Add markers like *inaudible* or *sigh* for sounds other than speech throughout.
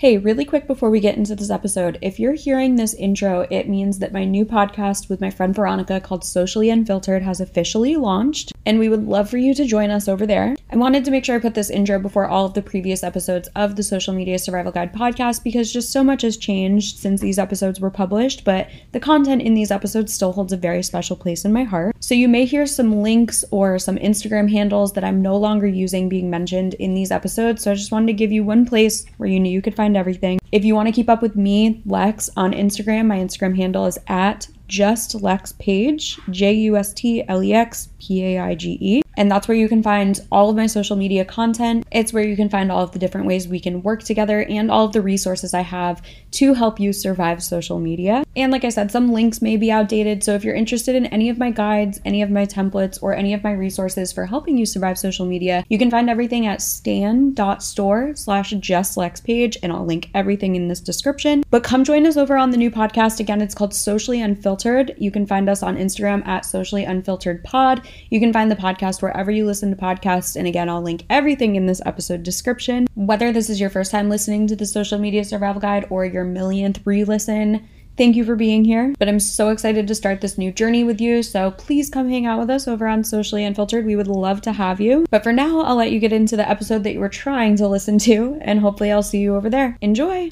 Hey, really quick before we get into this episode, if you're hearing this intro, it means that my new podcast with my friend Veronica called Socially Unfiltered has officially launched, and we would love for you to join us over there. I wanted to make sure I put this intro before all of the previous episodes of the Social Media Survival Guide podcast because just so much has changed since these episodes were published, but the content in these episodes still holds a very special place in my heart. So you may hear some links or some Instagram handles that I'm no longer using being mentioned in these episodes, so I just wanted to give you one place where you knew you could find everything. If you want to keep up with me, Lex, on Instagram, my Instagram handle is at just Lex Paige, J U S T L E X P A I G E. And that's where you can find all of my social media content. It's where you can find all of the different ways we can work together and all of the resources I have to help you survive social media. And like I said, some links may be outdated. So if you're interested in any of my guides, any of my templates, or any of my resources for helping you survive social media, you can find everything at stan.store slash justlexpaige, and I'll link everything in this description. But come join us over on the new podcast. Again, it's called Socially Unfiltered. You can find us on Instagram at Socially Unfiltered Pod. You can find the podcast wherever you listen to podcasts. And again, I'll link everything in this episode description. Whether this is your first time listening to the Social Media Survival Guide or your millionth re listen, Thank you for being here. But I'm so excited to start this new journey with you. So please come hang out with us over on Socially Unfiltered. We would love to have you. But for now, I'll let you get into the episode that you were trying to listen to, and hopefully, I'll see you over there. Enjoy.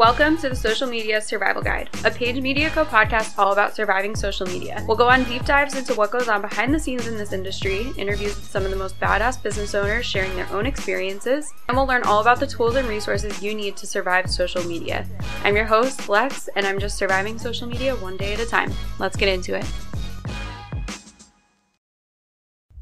Welcome to the Social Media Survival Guide, a Paige Media Co podcast all about surviving social media. We'll go on deep dives into what goes on behind the scenes in this industry, interviews with some of the most badass business owners sharing their own experiences, and we'll learn all about the tools and resources you need to survive social media. I'm your host, Lex, and I'm just surviving social media one day at a time. Let's get into it.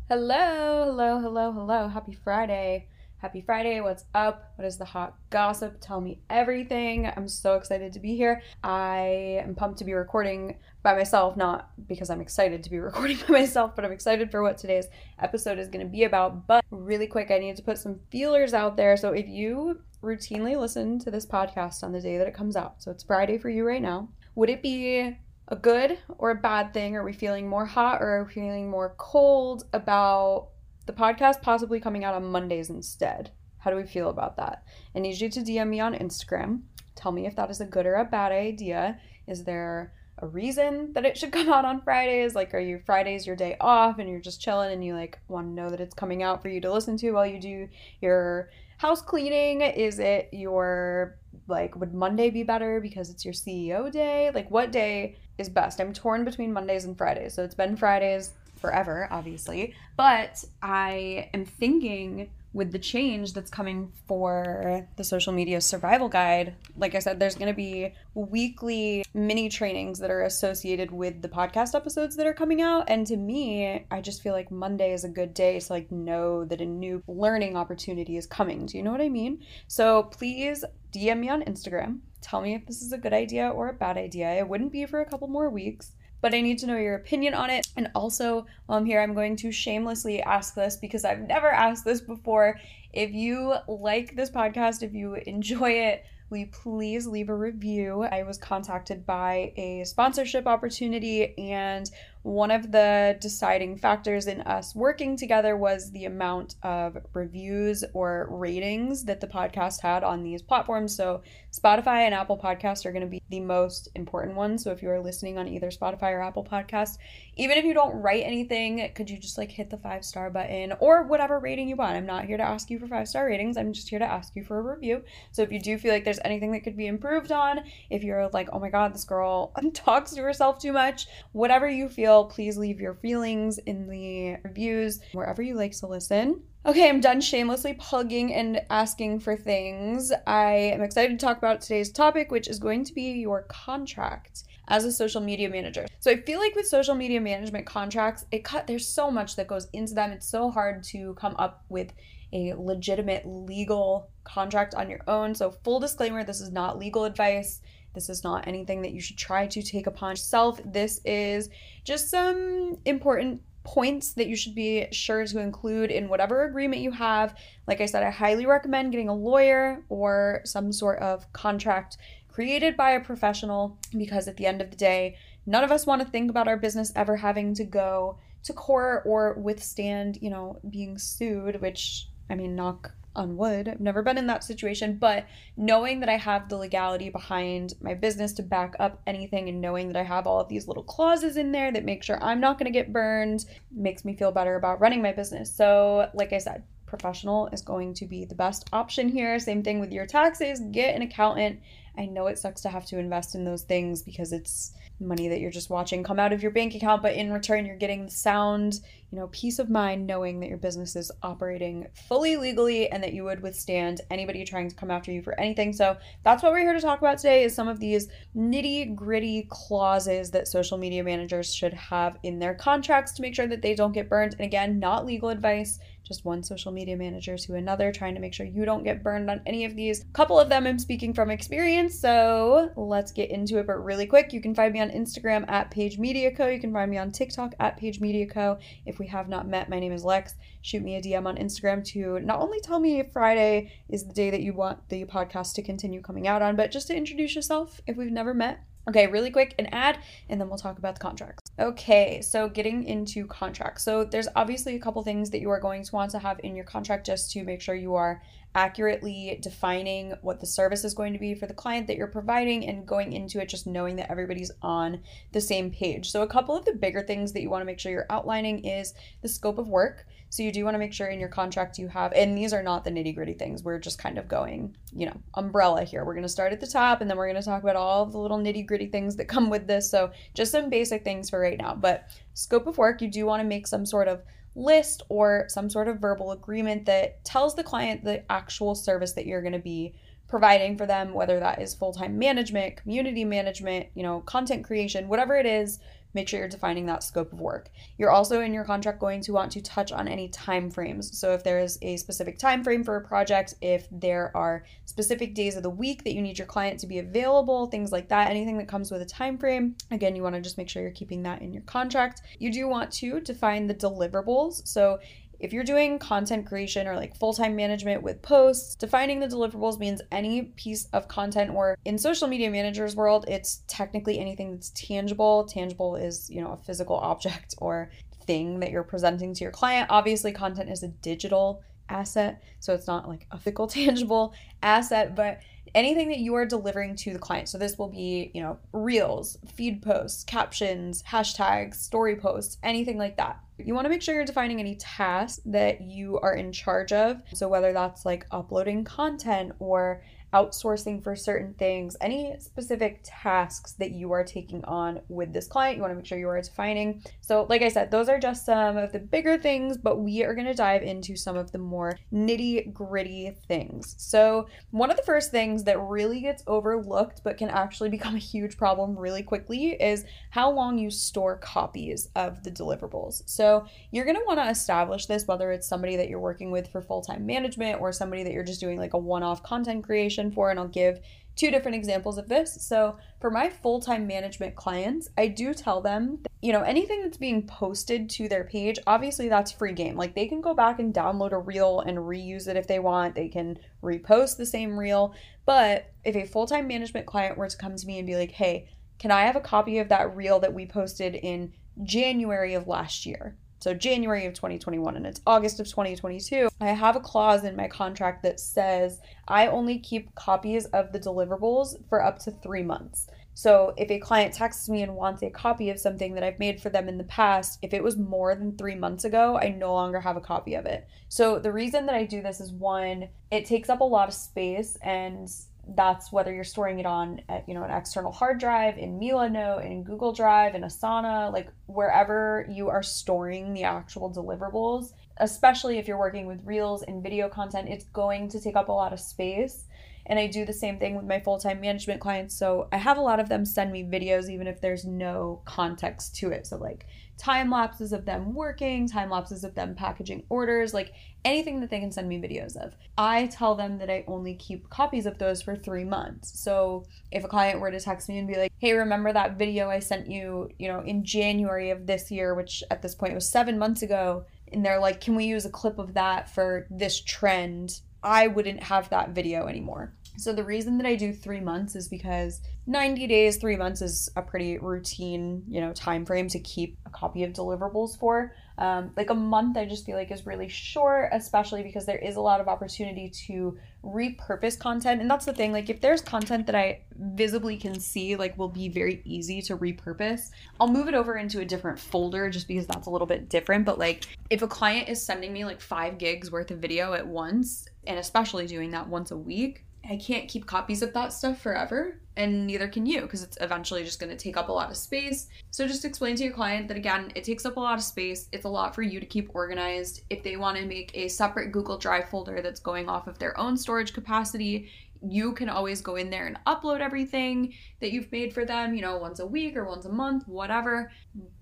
Hello, hello, hello, hello. Happy Friday. Happy Friday. What's up? What is the hot gossip? Tell me everything. I'm so excited to be here. I am pumped to be recording by myself, not because I'm excited to be *laughs* recording by myself, but I'm excited for what today's episode is going to be about. But really quick, I need to put some feelers out there. So if you routinely listen to this podcast on the day that it comes out, so it's Friday for you right now, would it be a good or a bad thing? Are we feeling more hot or are we feeling more cold about the podcast possibly coming out on Mondays instead. How do we feel about that? I need you to DM me on Instagram. Tell me if that is a good or a bad idea. Is there a reason that it should *laughs* come out on Fridays? Like, are you Fridays your day off and you're just chilling and you like want to know that it's coming out for you to listen to while you do your house cleaning? Is it your like, would Monday be better because it's your CEO day? Like, what day is best? I'm torn between Mondays and Fridays. So it's been Fridays forever, obviously. But I am thinking with the change that's coming for the social media survival guide, like I said, there's going to be weekly mini trainings that are associated with the podcast episodes that are coming out. And to me, I just feel like Monday is a good day to like know that a new learning opportunity is coming. Do you know what I mean? So please DM me on Instagram. Tell me if this is a good idea or a bad idea. It wouldn't be for a couple more weeks but I need to know your opinion on it. And also, while I'm here, I'm going to shamelessly ask this because I've never asked this before. If you like this podcast, if you enjoy it, will you please leave a review? I was contacted by a sponsorship opportunity and one of the deciding factors in us working together was the amount of reviews or ratings that the podcast had on these platforms. So, Spotify and Apple Podcasts are going to be the most important ones. So, if you are listening on either Spotify or Apple Podcast, even if you don't write anything, could you just like hit the five star button or whatever rating you want? I'm not here to ask you for five star ratings, I'm just here to ask you for a review. So, if you do feel like there's anything that could be improved on, if you're like, oh my God, this girl *laughs* talks to herself too much, whatever you feel please leave your feelings in the reviews wherever you like to listen. Okay, I'm done shamelessly plugging and asking for things. I am excited to talk about today's topic, which is going to be your contract as a social media manager. So I feel like with social media management contracts, it cut there's so much that goes into them. It's so hard to come up with a legitimate legal contract on your own. So full disclaimer, this is not legal advice. This is not anything that you should try to take upon yourself. This is just some important points that you should be sure to include in whatever agreement you have. Like I said, I highly recommend getting a lawyer or some sort of contract created by a professional because at the end of the day, none of us want to think about our business ever having to go to court or withstand, you know, being sued, which I mean, knock on wood. I've never been in that situation, but knowing that I have the legality behind my business to back up anything and knowing that I have all of these little clauses in there that make sure I'm not going to get burned makes me feel better about running my business. So, like I said, professional is going to be the best option here. Same thing with your taxes, get an accountant. I know it sucks to have to invest in those things because it's money that you're just watching come out of your bank account, but in return, you're getting the sound, you know, peace of mind knowing that your business is operating fully legally and that you would withstand anybody trying to come after you for anything. So that's what we're here to talk about today is some of these nitty gritty clauses that social media managers should have in their contracts to make sure that they don't get burned. And again, not legal advice just one social media manager to another, trying to make sure you don't get burned on any of these. A couple of them I'm speaking from experience, so let's get into it. But really quick, you can find me on Instagram at Paige Media Co. You can find me on TikTok at Paige Media Co. If we have not met, my name is Lex. Shoot me a DM on Instagram to not only tell me if Friday is the day that you want the podcast to continue coming out on, but just to introduce yourself if we've never met. Okay, really quick, an ad, and then we'll talk about the contracts. Okay, so getting into contracts. So there's obviously a couple things that you are going to want to have in your contract just to make sure you are accurately defining what the service is going to be for the client that you're providing and going into it just knowing that everybody's on the same page. So a couple of the bigger things that you want to make sure you're outlining is the scope of work. So you do want to make sure in your contract you have, and these are not the nitty gritty things. We're just kind of going, you know, umbrella here. We're going to start at the top and then we're going to talk about all the little nitty gritty things that come with this. So just some basic things for right now. But scope of work, you do want to make some sort of list or some sort of verbal agreement that tells the client the actual service that you're going to be providing for them, whether that is full time management, community management, you know, content creation, whatever it is, make sure you're defining that scope of work. You're also in your contract going to want to touch on any time frames. So if there is a specific time frame for a project, if there are specific days of the week that you need your client to be available, things like that, anything that comes with a time frame, again, you want to just make sure you're keeping that in your contract. You do want to define the deliverables. So if you're doing content creation or like full time management with posts, defining the deliverables means any piece of content, or in social media managers world, it's technically anything that's tangible. Tangible is, you know, a physical object or thing that you're presenting to your client. Obviously, content is a digital asset, so it's not like a physical, *laughs* tangible asset, but anything that you are delivering to the client. So this will be, you know, reels, feed posts, captions, hashtags, story posts, anything like that. You want to make sure you're defining any tasks that you are in charge of. So whether that's like uploading content or outsourcing for certain things, any specific tasks that you are taking on with this client, you want to make sure you are defining. So, like I said, those are just some of the bigger things, but we are going to dive into some of the more nitty gritty things. So, one of the first things that really gets overlooked but can actually *laughs* become a huge problem really quickly is how long you store copies of the deliverables. So, you're going to want to establish this whether it's somebody that you're working with for full time management or somebody that you're just doing like a one off content creation for, and I'll give two different examples of this. So, for my full time management clients, I do tell them, that, you know, anything that's being posted to their page, obviously that's free game. Like they can go back and download a reel and reuse it if they want, they can repost the same reel. But if a full time management client were to come to me and be like, hey, can I have a copy of that reel that we posted in January of last year? So January of 2021 and it's August of 2022, I have a clause in my contract that says I only keep copies of the deliverables for up to three months. So if a client texts me and wants a copy of something that I've made for them in the past, if it was more than three months ago, I no longer have a copy of it. So the reason that I do this is one, it takes up a lot of space and that's whether you're storing it on uh, you know an external hard drive in Milanote in Google Drive in Asana like wherever you are storing the actual deliverables especially if you're working with reels and video content it's going to take up a lot of space. And I do the same thing with my full-time management clients. So I have a lot of them send me videos even if there's no context to it. So like time lapses of them working, time lapses of them packaging orders, like anything that they can send me videos of. I tell them that I only keep copies of those for three months. So if a client were to text me and be like, hey, remember that video I sent you, you know, in January of this year, which at this point was seven months ago, and they're like, can we use a clip of that for this trend? I wouldn't have that video anymore. So the reason that I do three months is because 90 days, three months is a pretty routine, you know, time frame to keep a copy of deliverables for. Um, like a month, I just feel like is really short, especially because there is a lot of opportunity to repurpose content. And that's the thing, like, if there's content that I visibly can see, like, will be very easy to repurpose, I'll move it over into a different folder just because that's a little bit different. But, like, if a client is sending me like five gigs worth of video at once, and especially doing that once a week, I can't keep copies of that stuff forever, and neither can you because it's eventually just going to take up a lot of space. So just explain to your client that again, it takes up a lot of space. It's a lot for you to keep organized. If they want to make a separate Google Drive folder that's going off of their own storage capacity, you can always go in there and upload everything that you've made for them, you know, once a week or once a month, whatever.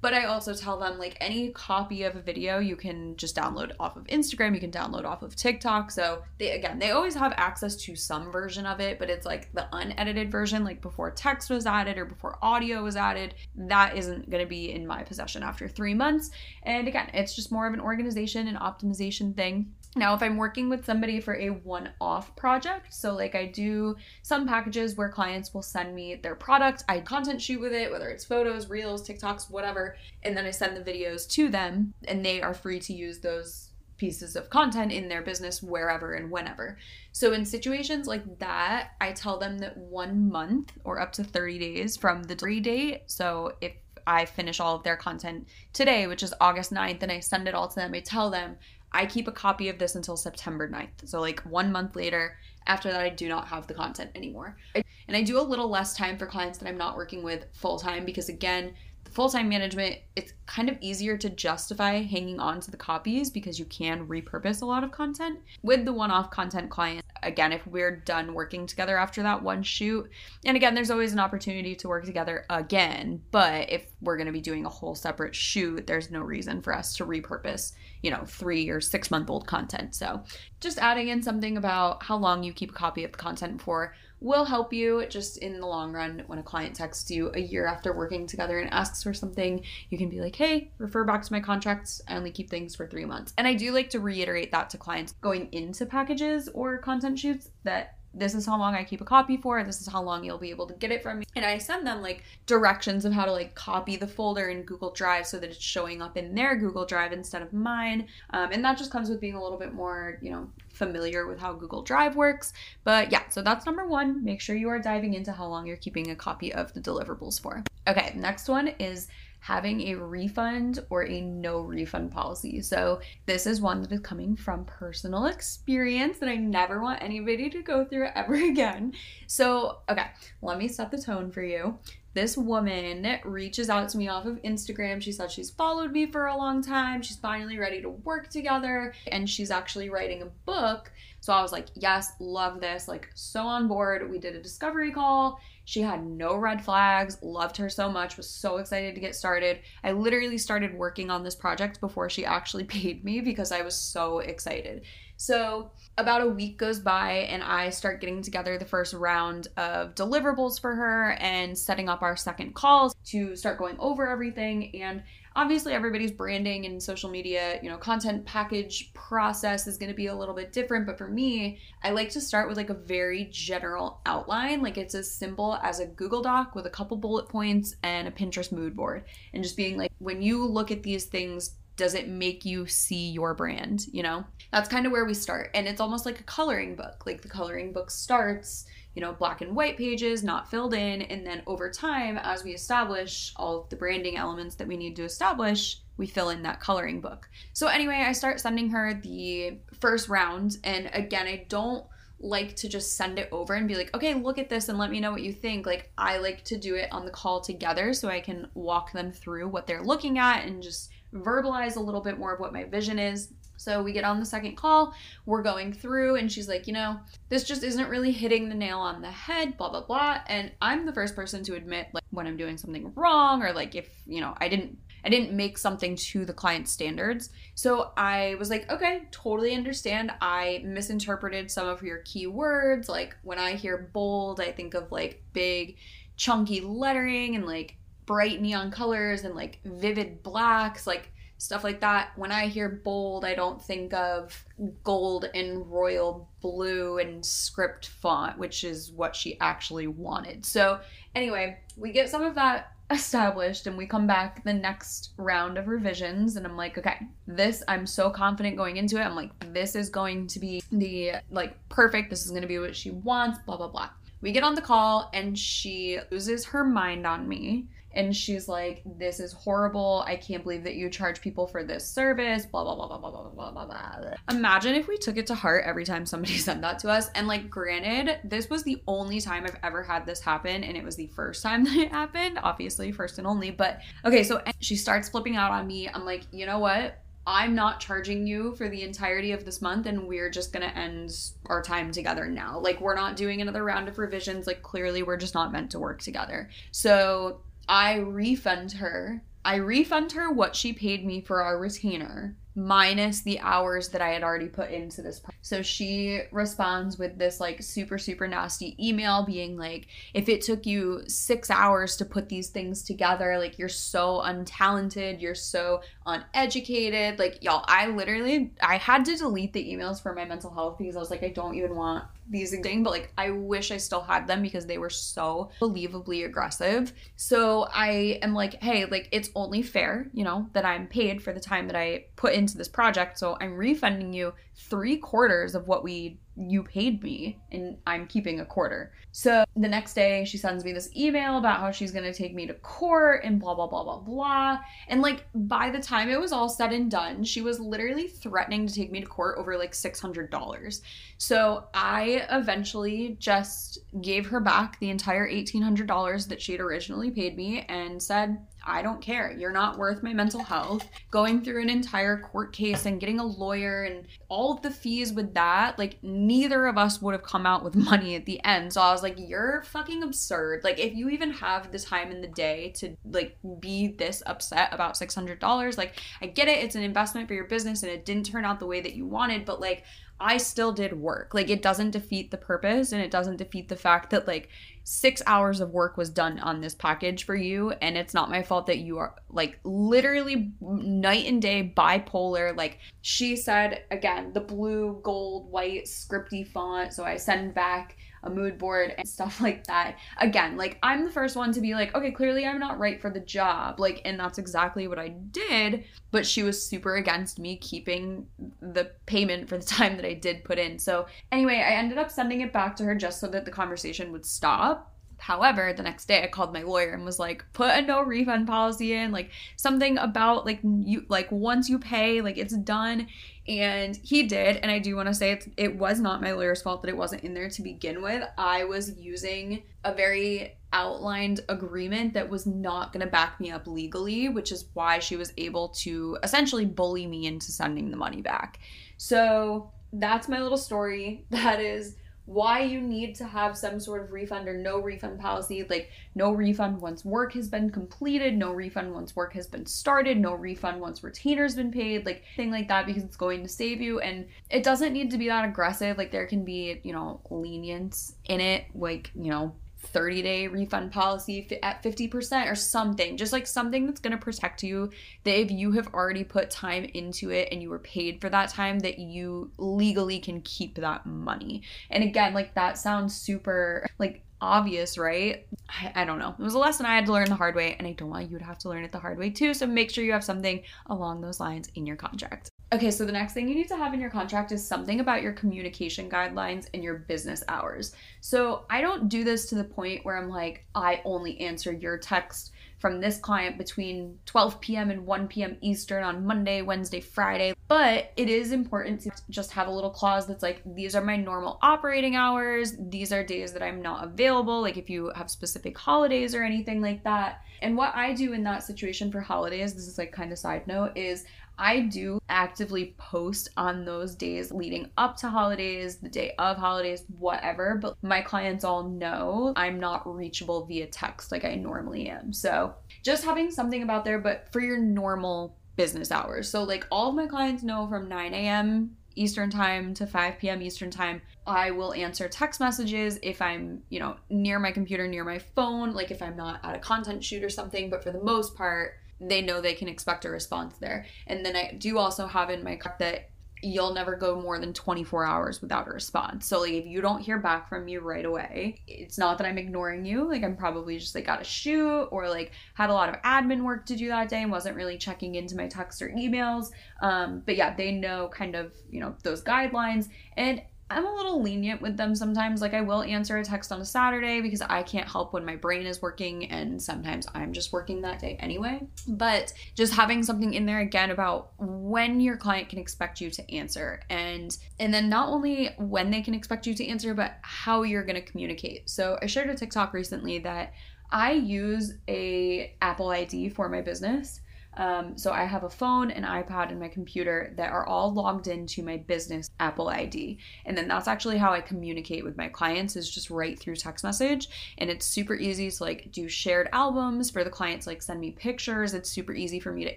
But I also tell them like any copy of a video you can just download off of Instagram, you can download off of TikTok. So they again, they always have access to some version of it, but it's like the unedited version, like before text was added or before audio was added. That isn't going to be in my possession after three months. And again, it's just more of an organization and optimization thing. Now, if I'm working with somebody for a one off project, so like I do some packages where clients will send me their product, I content shoot with it, whether it's photos, reels, TikToks, whatever, and then I send the videos to them, and they are free to use those pieces of content in their business wherever and whenever. So, in situations like that, I tell them that one month or up to 30 days from the delivery date, so if I finish all of their content today, which is August 9th, and I send it all to them. I tell them I keep a copy of this until September 9th. So, like one month later, after that, I do not have the content anymore. And I do a little less time for clients that I'm not working with full time because, again, full time management, it's kind of easier to justify hanging on to the copies because you can repurpose a lot of content. With the one off content client, again, if we're done working together after that one shoot, and again, there's always an opportunity to work together again, but if we're going to be doing a whole separate shoot, there's no reason for us to repurpose, you know, three or six month old content. So just adding in something about how long you keep a copy of the content for will help you just in the long run when a client texts you a year after working together and asks for something you can be like hey refer back to my contracts i only keep things for three months and i do like to reiterate that to clients going into packages or content shoots that this is how long I keep a copy for, this is how long you'll be able to get it from me. And I send them like directions of how to like copy the folder in Google Drive so that it's showing up in their Google Drive instead of mine. Um, and that just comes with being a little bit more, you know, familiar with how Google Drive works. But yeah, so that's number one. Make sure you are diving into how long you're keeping a copy of the deliverables for. Okay, next one is having a refund or a no refund policy. So, this is one that is coming from personal experience that I never want anybody to go through ever *laughs* again. So, okay, let me set the tone for you. This woman reaches out to me off of Instagram. She said she's followed me for a long time. She's finally ready to work together and she's actually writing a book. So I was like, yes, love this. Like, so on board. We did a discovery call she had no red flags, loved her so much, was so excited to get started. I literally started working on this project before she actually *laughs* paid me because I was so excited. So, about a week goes by, and I start getting together the first round of deliverables for her and setting up our second calls to start going over everything. And obviously everybody's branding and social media you know content package process is going to be a little bit different. But for me i like to start with like a very general outline. Like it's as simple as a google doc with a couple bullet points and a pinterest mood board. And just being like when you look at these things does it make you see your brand you know that's kind of where we start and it's almost like a coloring book like the coloring book starts you know, black and white pages, not filled in. And then over time, as we establish all of the branding elements that we need to establish, we fill in that coloring book. So, anyway, I start sending her the first round. And again, I don't like to just send it over and be like, okay, look at this and let me know what you think. Like, I like to do it on the call together so I can walk them through what they're looking at and just verbalize a little bit more of what my vision is. So we get on the second call, we're going through, and she's like, you know, this just isn't really hitting the nail on the head, blah, blah, blah. And I'm the first person to admit, like, when I'm doing something wrong, or like if, you know, I didn't. I didn't make something to the client's standards. So I was like, okay, totally understand. I misinterpreted some of your keywords. Like when I hear bold, I think of like big, chunky lettering and like bright neon colors and like vivid blacks. Like stuff like that. When I hear bold, I don't think of gold and royal blue and script font, which is what she actually wanted. So, anyway, we get some of that established and we come back the next round of revisions and I'm like, okay, this I'm so confident going into it. I'm like, this is going to be the like perfect. This is going to be what she wants, blah blah blah. We get on the call and she loses her mind on me and she's like, "This is horrible. I can't believe that you charge people for this service." Blah blah blah blah blah blah blah blah blah. Imagine if we took it to heart every time somebody *laughs* said that to us. And like, granted, this was the only time I've ever had this happen, and it was the first time *laughs* that it happened. Obviously, first and only. But okay, so she starts flipping out on me. I'm like, you know what? I'm not charging you for the entirety of this month and we're just going to end our time together now. Like, we're not doing another round of revisions. Like, clearly, we're just not meant to work together. So, I refund her. I refund her what she paid me for our retainer minus the hours that I had already put into this. So she responds with this like super, super nasty email being like, if it took you six hours to put these things together, like you're so untalented, you're so uneducated. Like, y'all, I literally, I had to delete the emails for my mental health because I was like, I don't even want these things, but like I wish I still had them because they were so believably aggressive. So I am like, hey, like it's only fair, you know, that I'm paid for the time that I put into this project. So I'm refunding you three quarters of what we you paid me and I'm keeping a quarter. So the next day she sends me this email about how she's gonna take me to court and blah blah blah blah blah. And like by the time it was all said and done, she was literally threatening to take me to court over like $600. So I eventually just gave her back the entire $1,800 that she had originally paid me and said, I don't care. You're not worth my mental health. Going through an entire court case and getting a lawyer and all of the fees with that, like, neither of us would have come out with *laughs* money at the end. So I was like, you're fucking absurd. Like, if you even have the time in the day to, like, be this upset about $600, like, I get it. It's an investment for your business and it didn't turn out the way that you wanted, but, like, I still did work. Like it doesn't defeat the purpose and it doesn't defeat the fact that like 6 hours of work was done on this package for you and it's not my fault that you are like literally night and day bipolar. Like she said again, the blue, gold, white scripty font. So I send back a mood board and *laughs* stuff like that. Again, like I'm the first one to be like, okay, clearly I'm not right for the job. Like, and that's exactly what I did. But she was super against me keeping the payment for the *laughs* time that I did put in. So, anyway, I ended up sending it back to her just so that the conversation would stop. However, the next day I called my lawyer and was like, put a no refund policy in, like something about like you like once you pay, like it's done. And he did and i do want to say it, it was not my lawyer's fault that it wasn't in there to begin with. I was using a very outlined agreement that was not going to back me up legally which is why she was able to essentially bully me into sending the money back. So that's my little story. *laughs* That is why you need to have some sort of refund or no refund policy like no refund once work has been completed no refund once work has been started no refund once retainer's been paid like thing like that because it's going to save you. And it doesn't need to be that aggressive. Like there can be you know lenience in it like you know 30 day refund policy at 50% or something. Just like something that's going to protect you that if you have already put time into it and you were paid for that time, that you legally can keep that money. And again, like that sounds super like obvious, right? I, I, don't know. It was a lesson I had to learn the hard way, and I don't want you to have to learn it the hard way too. So make sure you have something along those lines in your contract. Okay, so the next thing you need to have in your contract is something about your communication guidelines and your business hours. So I don't do this to the point where I'm like, I only answer your text from this client between 12 p.m. and 1 p.m. Eastern on Monday, Wednesday, Friday. But it is important to just have a little clause that's like, these are my normal operating hours. These are days that I'm not available. Like if you have specific holidays or anything like that. And what I do in that situation for holidays, this is like kind of side note, is I do actively post on those days leading up to holidays, the day of holidays, whatever, but my clients all know I'm not reachable via text like I normally am. So just having something about there, but for your normal business hours. So, like, all of my clients know from 9 a.m. Eastern time to 5 p.m. Eastern time, I will answer text messages if I'm, you know, near my computer, near my phone, like if I'm not at a content shoot or something. But for the most part, they know they can expect a response there. And then I do also have in my that you'll never go more than 24 hours without a response. So like if you don't hear back from me right away, it's not that I'm ignoring you. Like I'm probably just like got a shoot or like had a lot of admin work to do that day and wasn't really checking into my texts or emails. Um, but yeah, they know kind of, you know, those guidelines and I'm a little lenient with them sometimes. Like, I will answer a text on a Saturday because I can't help when my brain is working, and sometimes I'm just working that day anyway. But just having something in there again about when your client can expect you to answer, and and then not only when they can expect you to answer, but how you're gonna communicate. So I shared a TikTok recently that I use a Apple ID for my business. Um, so I have a phone, an iPad, and my computer that are all logged into my business Apple ID. And then that's actually how I communicate with my clients is just right through text message. And it's super easy to like do shared albums for the clients, like send me pictures. It's super easy for me to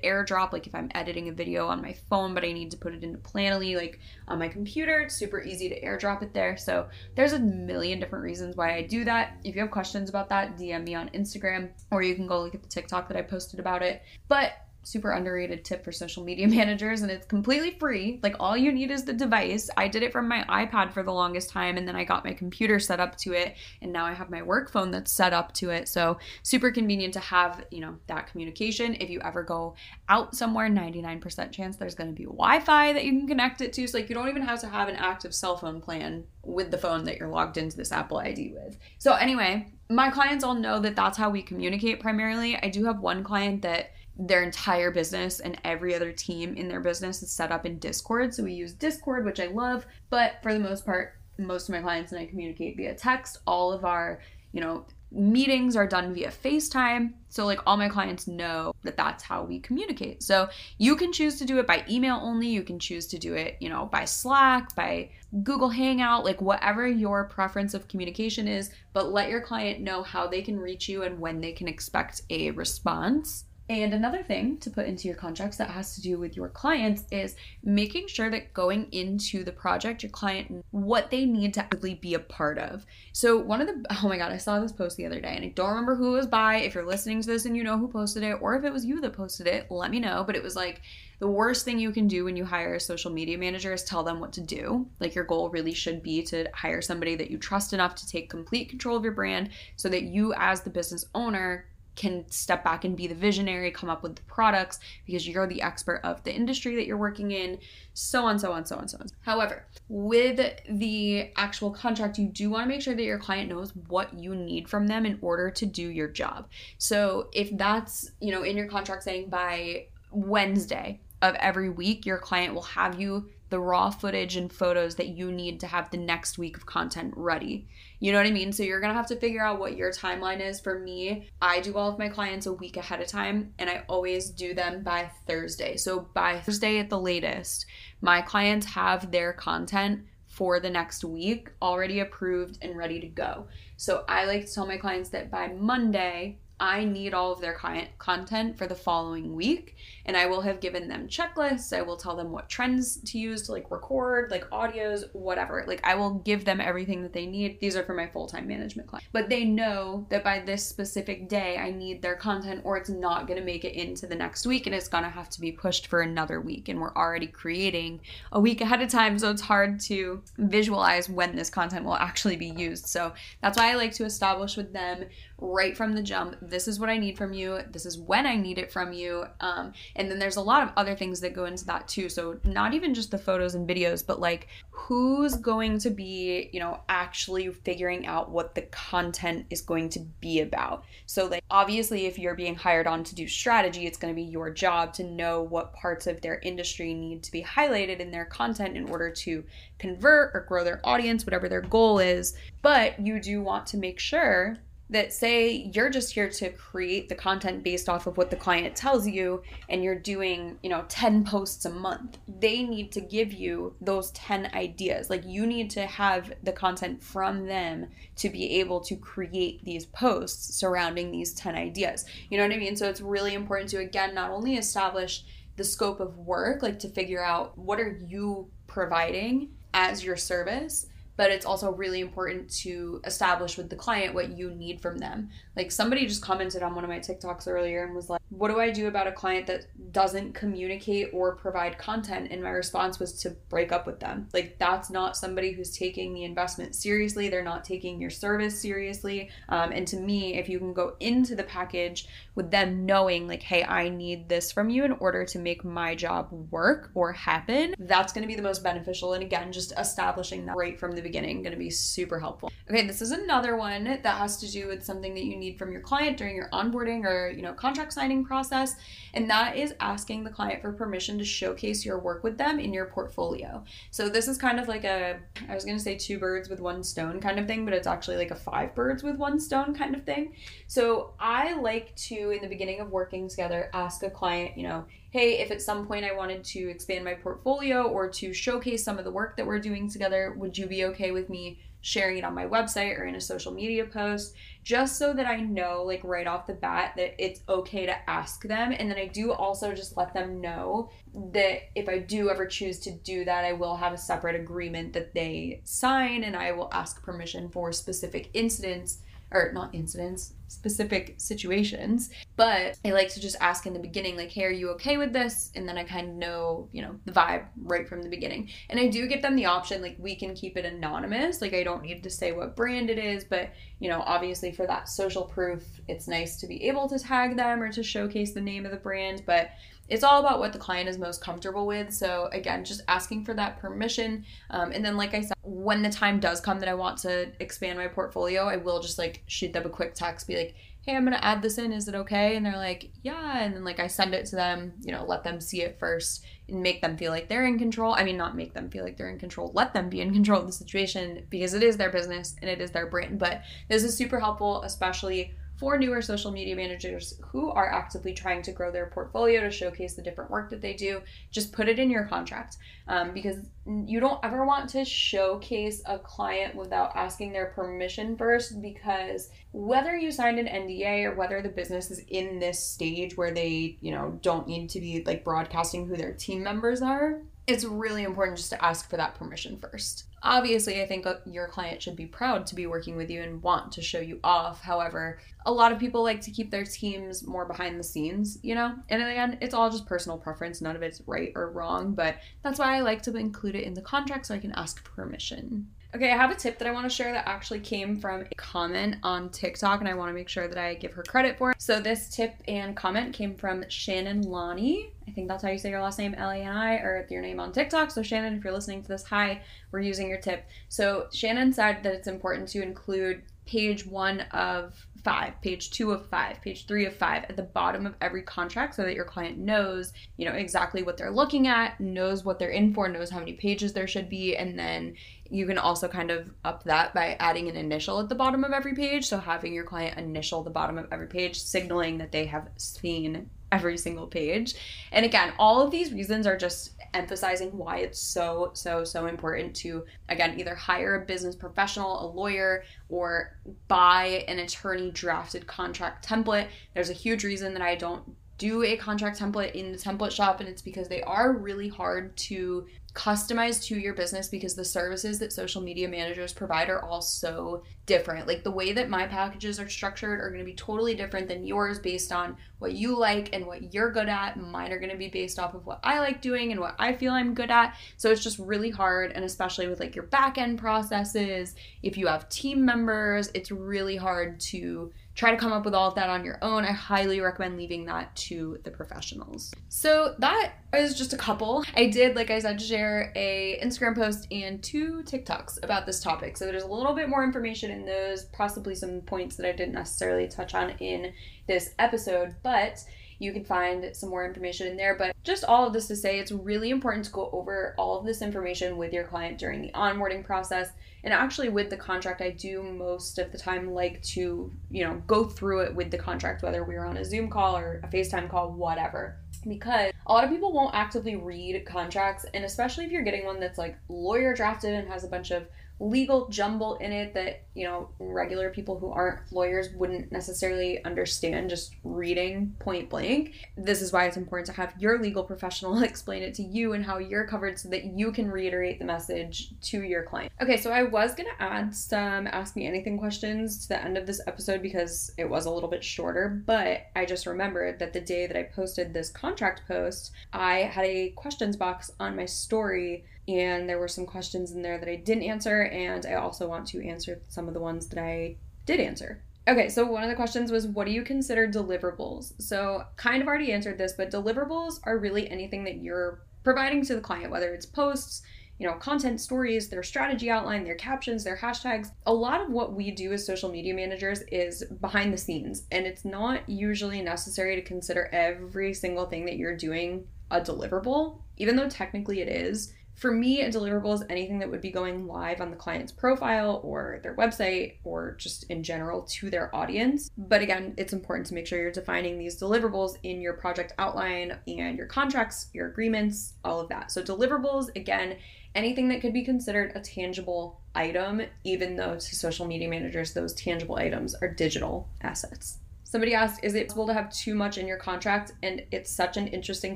airdrop. Like if I'm editing a video on my phone, but I need to put it into Planoly, like on my computer, it's super easy to airdrop it there. So there's a million different reasons why I do that. If you have questions about that, DM me on Instagram or you can go look at the TikTok that I posted about it. But super underrated tip for social media *laughs* managers and it's completely free. Like all you need is the device. I did it from my iPad for the longest time and then I got my computer set up to it and now I have my work phone that's set up to it. So super convenient to have, you know, that communication. If you ever go out somewhere, 99% chance there's going to be Wi-Fi that you can connect it to. So like you don't even have to have an active cell phone plan with the phone that you're logged into this Apple ID with. So anyway, my clients all know that that's how we communicate primarily. I do have one client that their entire business and every other team in their business is set up in Discord. So we use Discord, which I love, but for the most part, most of my clients and I communicate via text. All of our, you know, meetings are done via FaceTime. So, like, all my clients know that that's how we communicate. So, you can choose to do it by email only. You can choose to do it, you know, by Slack, by Google Hangout, like whatever your preference of communication is. But let your client know how they can reach you and when they can expect a response. And another thing to put into your contracts that has to do with your clients is making sure that going into the project, your client, what they need to actually be a part of. So, one of the, *laughs* oh my God, I saw this post the other day and I don't remember who it was by. If you're listening to this and you know who posted it, or if it was you that posted it, let me know. But it was like, the worst thing you can do when you hire a social media manager is tell them what to do. Like your goal really should be to hire somebody that you trust enough to take complete control of your brand so that you, as the business owner, can step back and be the visionary, come up with the products because you're the expert of the industry that you're working in, so on, so on, so on, so on. However, with the actual contract, you do want to make sure that your client knows what you need from them in order to do your job. So if that's, you know, in your contract saying by Wednesday of every week, your client will have you the raw footage and photos that you need to have the next week of content ready. You know what I mean? So you're gonna have to figure out what your timeline is. For me, I do all of my clients a week ahead of time and I always do them by Thursday. So by Thursday at the latest, my clients have their content for the next week already approved and ready to go. So I like to tell my clients that by Monday, I need all of their content for the following week and I will have given them checklists. I will tell them what trends to use to like record, like audios, whatever. Like I will give them everything that they need. These are for my full-time management client. But they know that by this specific day I need their content or it's not going to make it into the next week and it's going to have to be pushed for another week and we're already creating a week ahead of time so it's hard to visualize when this content will actually be used. So that's why I like to establish with them right from the jump this is what I need from you. This is when I need it from you. Um, and then there's a lot of other things that go into that too. So not even just the photos and videos, but like who's going to be, you know, actually figuring out what the content is going to be about. So like obviously if you're being hired on to do strategy, it's going to be your job to know what parts of their industry need to be highlighted in their content in order to convert or grow their audience, whatever their goal is. But you do want to make sure that say you're just here to create the content based off of what the client tells you and you're doing, you know, 10 posts a month. They need to give you those 10 ideas. Like you need to have the content from them to be able to create these posts surrounding these 10 ideas. You know what I mean? So it's really important to again not only establish the scope of work, like to figure out what are you providing as your service but it's also really important to establish with the client what you need from them. Like somebody just commented on one of my TikToks earlier and was like, what do I do about a client that doesn't communicate or provide content? And my response was to break up with them. Like, that's not somebody who's taking the investment seriously. They're not taking your service seriously. Um, and to me, if you can go into the package with them knowing, like, hey, I need this from you in order to make my job work or happen, that's going to be the most beneficial. And again, just establishing that right from the beginning, going to be super helpful. Okay, this is another one that has to do with something that you need from your client during your onboarding or, you know, contract signing process. And that is asking the client for permission to showcase your work with them in your portfolio. So this is kind of like a, I was to say two birds with one stone kind of thing, but it's actually like a five birds with one stone kind of thing. So I like to, in the beginning of working together, ask a client, you know, hey, if at some point I wanted to expand my portfolio or to showcase some of the work that we're doing together, would you be okay with me sharing it on my website or in a social media post? Just so that I know, like right off the bat, that it's okay to ask them. And then I do also just let them know that if I do ever choose to do that, I will have a separate agreement that they sign and I will ask permission for specific incidents or not incidents, specific situations. But I like to just ask in the beginning, like, hey, are you okay with this? And then I kind of know, you know, the vibe right from the beginning. And I do give them the option, like, we can keep it anonymous. Like, I don't need to say what brand it is, but, you know, obviously for that social proof, it's nice to be able to tag them or to showcase the name of the brand. But it's all about what the client is most comfortable with. So, again, just asking for that permission. Um, and then, like I said, when the time does come that I want to expand my portfolio, I will just like shoot them a quick text, be like, hey, I'm going to add this in. Is it okay? And they're like, yeah. And then, like, I send it to them, you know, let them see it first and make them feel like they're in control. I mean, not make them feel like they're in control, let them be in control of the situation because it is their business and it is their brand. But this is super helpful, especially for newer social media managers who are actively trying to grow their portfolio to showcase the different work that they do, just put it in your contract um, because you don't ever want to showcase a client without asking their permission first. Because whether you signed an NDA or whether the business is in this stage where they, you know, don't need to be like broadcasting who their team members are, it's really important just to ask for that permission first. Obviously, I think uh, your client should be proud to be working with you and want to show you off. However, a lot of people like to keep their teams more behind the scenes, you know? And again, it's all just personal preference. None of it's right or wrong, but that's why I like to include it in the contract so I can ask permission. Okay, I have a tip that I want to share that actually came from a comment on TikTok, and I want to make sure that I give her credit for it. So, this tip and comment came from Shannon Lonnie. I think that's how you say your last name, Ellie and I, or your name on TikTok. So, Shannon, if you're listening to this, hi, we're using your tip. So, Shannon said that it's important to include page one of five, page two of five, page three of five at the bottom of every contract so that your client knows, you know, exactly what they're looking at, knows what they're in for, knows how many pages there should be, and then you can also kind of up that by adding an initial at the bottom of every page. So having your client initial the bottom of every page, signaling that they have seen every single page. And again, all of these reasons are just emphasizing why it's so, so, so important to, again, either hire a business professional, a lawyer, or buy an attorney drafted contract template. There's a huge reason that I don't do a contract template in the template shop, and it's because they are really hard to customize to your business because the services that social media managers provide are all so different. Like the way that my packages are structured are going to be totally different than yours based on what you like and what you're good at. Mine are going to be based off of what I like doing and what I feel I'm good at. So it's just really hard and especially with like your back end processes, if you have team members, it's really hard to try to come up with all of that on your own. I highly recommend leaving that to the professionals. So that is just a couple. I did, like I said, share a Instagram post and two TikToks about this topic. So there's a little bit more information in those, possibly some points that I didn't necessarily touch on in this episode, but you can find some more information in there. But just all of this to say, it's really important to go over all of this information with your client during the onboarding process. And actually, with the contract, I do most of the time like to, you know, go through it with the contract, whether we're on a Zoom call or a FaceTime call, whatever. Because a lot of people won't actively read contracts, and especially if you're getting one that's like lawyer drafted and has a bunch of legal jumble in it that, you know, regular people who aren't lawyers wouldn't necessarily understand just reading point blank. This is why it's important to have your legal professional *laughs* explain it to you and how you're covered so that you can reiterate the message to your client. Okay, so I was going to add some ask me anything questions to the end of this episode because it was a little bit shorter, but I just remembered that the day that I posted this contract post, I had a questions box on my story and there were some questions in there that I didn't answer, and I also want to answer some of the ones that I did answer. Okay, so one of the questions was what do you consider deliverables? So, kind of already answered this, but deliverables are really anything that you're providing to the client, whether it's posts, you know, content stories, their strategy outline, their captions, their hashtags. A lot of what we do as social media managers is behind the scenes, and it's not usually necessary to consider every single thing that you're doing a deliverable, even though technically it is for me, a deliverable is anything that would be going live on the client's profile or their website or just in general to their audience. But again, it's important to make sure you're defining these deliverables in your project outline and your contracts, your agreements, all of that. So, deliverables, again, anything that could be considered a tangible item, even though to social media managers, those tangible items are digital assets. Somebody asked, is it possible to have too much in your contract? And it's such an interesting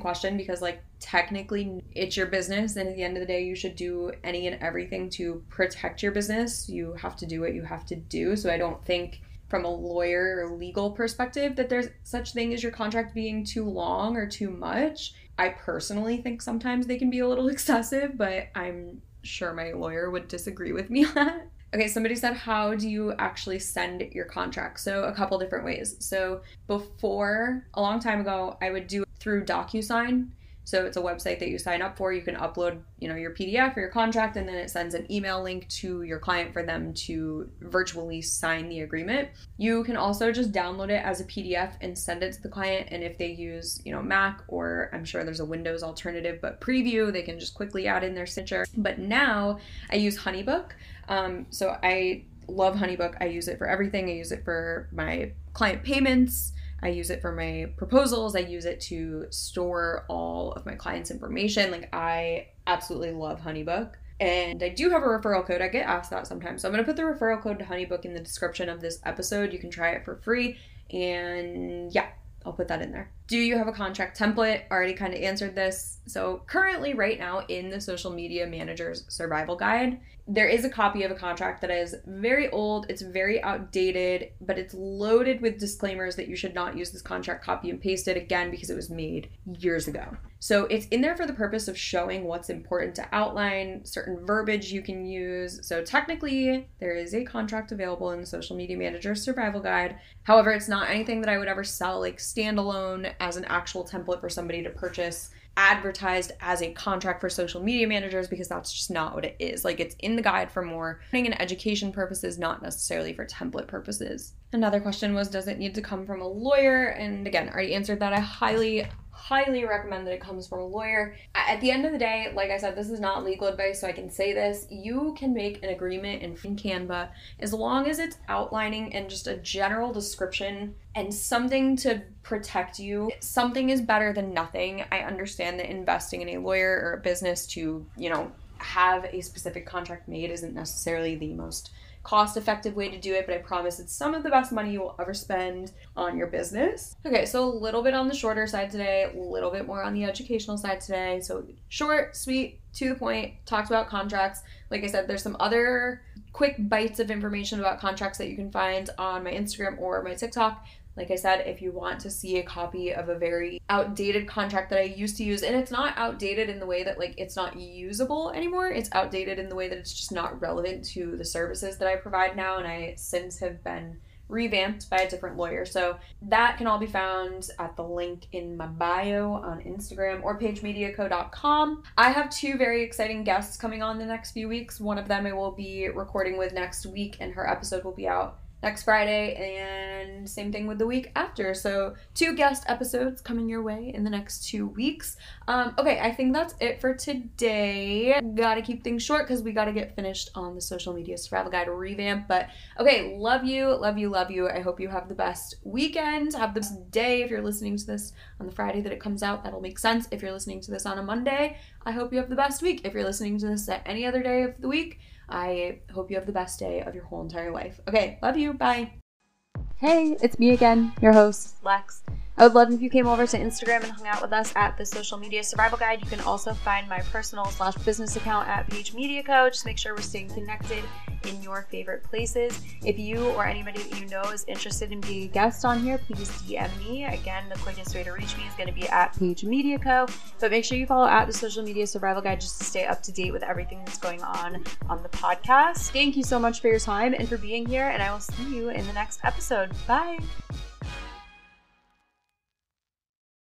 question because, like, technically it's your business. And at the end of the day, you should do any and everything to protect your business. You have to do what you have to do. So I don't think from a lawyer or legal perspective that there's such thing as your contract being too long or too much. I personally think sometimes they can be a little *laughs* excessive, but I'm sure my lawyer would disagree with me on that. Okay, somebody said, How do you actually send your contract? So, a couple different ways. So, before a long time ago, I would do it through DocuSign. So it's a website that you sign up for. You can upload, you know, your PDF or your contract, and then it sends an email link to your client for them to virtually sign the agreement. You can also just download it as a PDF and send it to the client. And if they use, you know, Mac or I'm sure there's a Windows alternative, but Preview, they can just quickly add in their signature. But now I use HoneyBook. Um, so I love HoneyBook. I use it for everything. I use it for my client payments. I use it for my proposals. I use it to store all of my clients' information. Like I absolutely love HoneyBook. And I do have a referral code. I get asked that sometimes. So I'm going to put the referral code to HoneyBook in the description of this episode. You can try it for free. And yeah, I'll put that in there. Do you have a contract template? Already kind of answered this. So, currently, right now, in the social media manager's survival guide, there is a copy of a contract that is very old, it's very outdated, but it's loaded with disclaimers that you should not use this contract copy and paste it again because it was made years ago. So it's in there for the purpose of showing what's important to outline, certain verbiage you can use. So technically, there is a contract available in the Social Media Manager Survival Guide. However, it's not anything that I would ever sell like standalone as an actual template for somebody to purchase advertised as a contract for social media managers because that's just not what it is. Like it's in the guide for more learning and education purposes, not necessarily for template purposes. Another question was Does it need to come from a lawyer? And again, already answered that. I highly, highly recommend that it comes from a lawyer. At the end of the day, like I said, this is not legal advice, so I can say this. You can make an agreement in Canva as long as it's outlining and just a general description and something to protect you. Something is better than nothing. I understand that investing in a lawyer or a business to, you know, have a specific contract made isn't necessarily the most cost effective way to do it, but I promise it's some of the best money you will ever spend on your business. Okay, so a little bit on the shorter side today, a little bit more on the educational side today. So short, sweet, to the point, talked about contracts. Like I said, there's some other quick bites of information about contracts that you can find on my Instagram or my TikTok. Like I said, if you want to see a copy of a very outdated contract that I used to use, and it's not outdated in the way that like it's not usable anymore, it's outdated in the way that it's just not relevant to the services that I provide now, and I since have been revamped by a different lawyer. So that can all be found at the link in my bio on Instagram or paigemediaco.com. I have two very exciting guests coming on the next few weeks. One of them I will be recording with next week, and her episode will be out next Friday, and same thing with the week after. So, two guest episodes coming your way in the next two weeks. Um, okay, I think that's it for today. Gotta keep things short because we gotta get finished on the social media survival guide revamp. But okay, love you, love you, love you. I hope you have the best weekend. Have the best day if you're listening to this on the Friday that it comes out. That'll make sense. If you're listening to this on a Monday, I hope you have the best week. If you're listening to this at any other day of the week, I hope you have the best day of your whole entire life. Okay, love you. Bye. Hey, it's me again, your host, Lex. I would love if you came over to Instagram and hung out with us at the Social Media Survival Guide. You can also find my personal slash business account at Paige Media Co. Just make sure we're staying connected in your favorite places. If you or anybody that you know is interested in being a guest on here, please DM me. Again, the quickest way to reach me is going to be at Paige Media Co. But make sure you follow at the Social Media Survival Guide just to stay up to date with everything that's going on on the podcast. Thank you so much for your time and for being here, and I will see you in the next episode. Bye.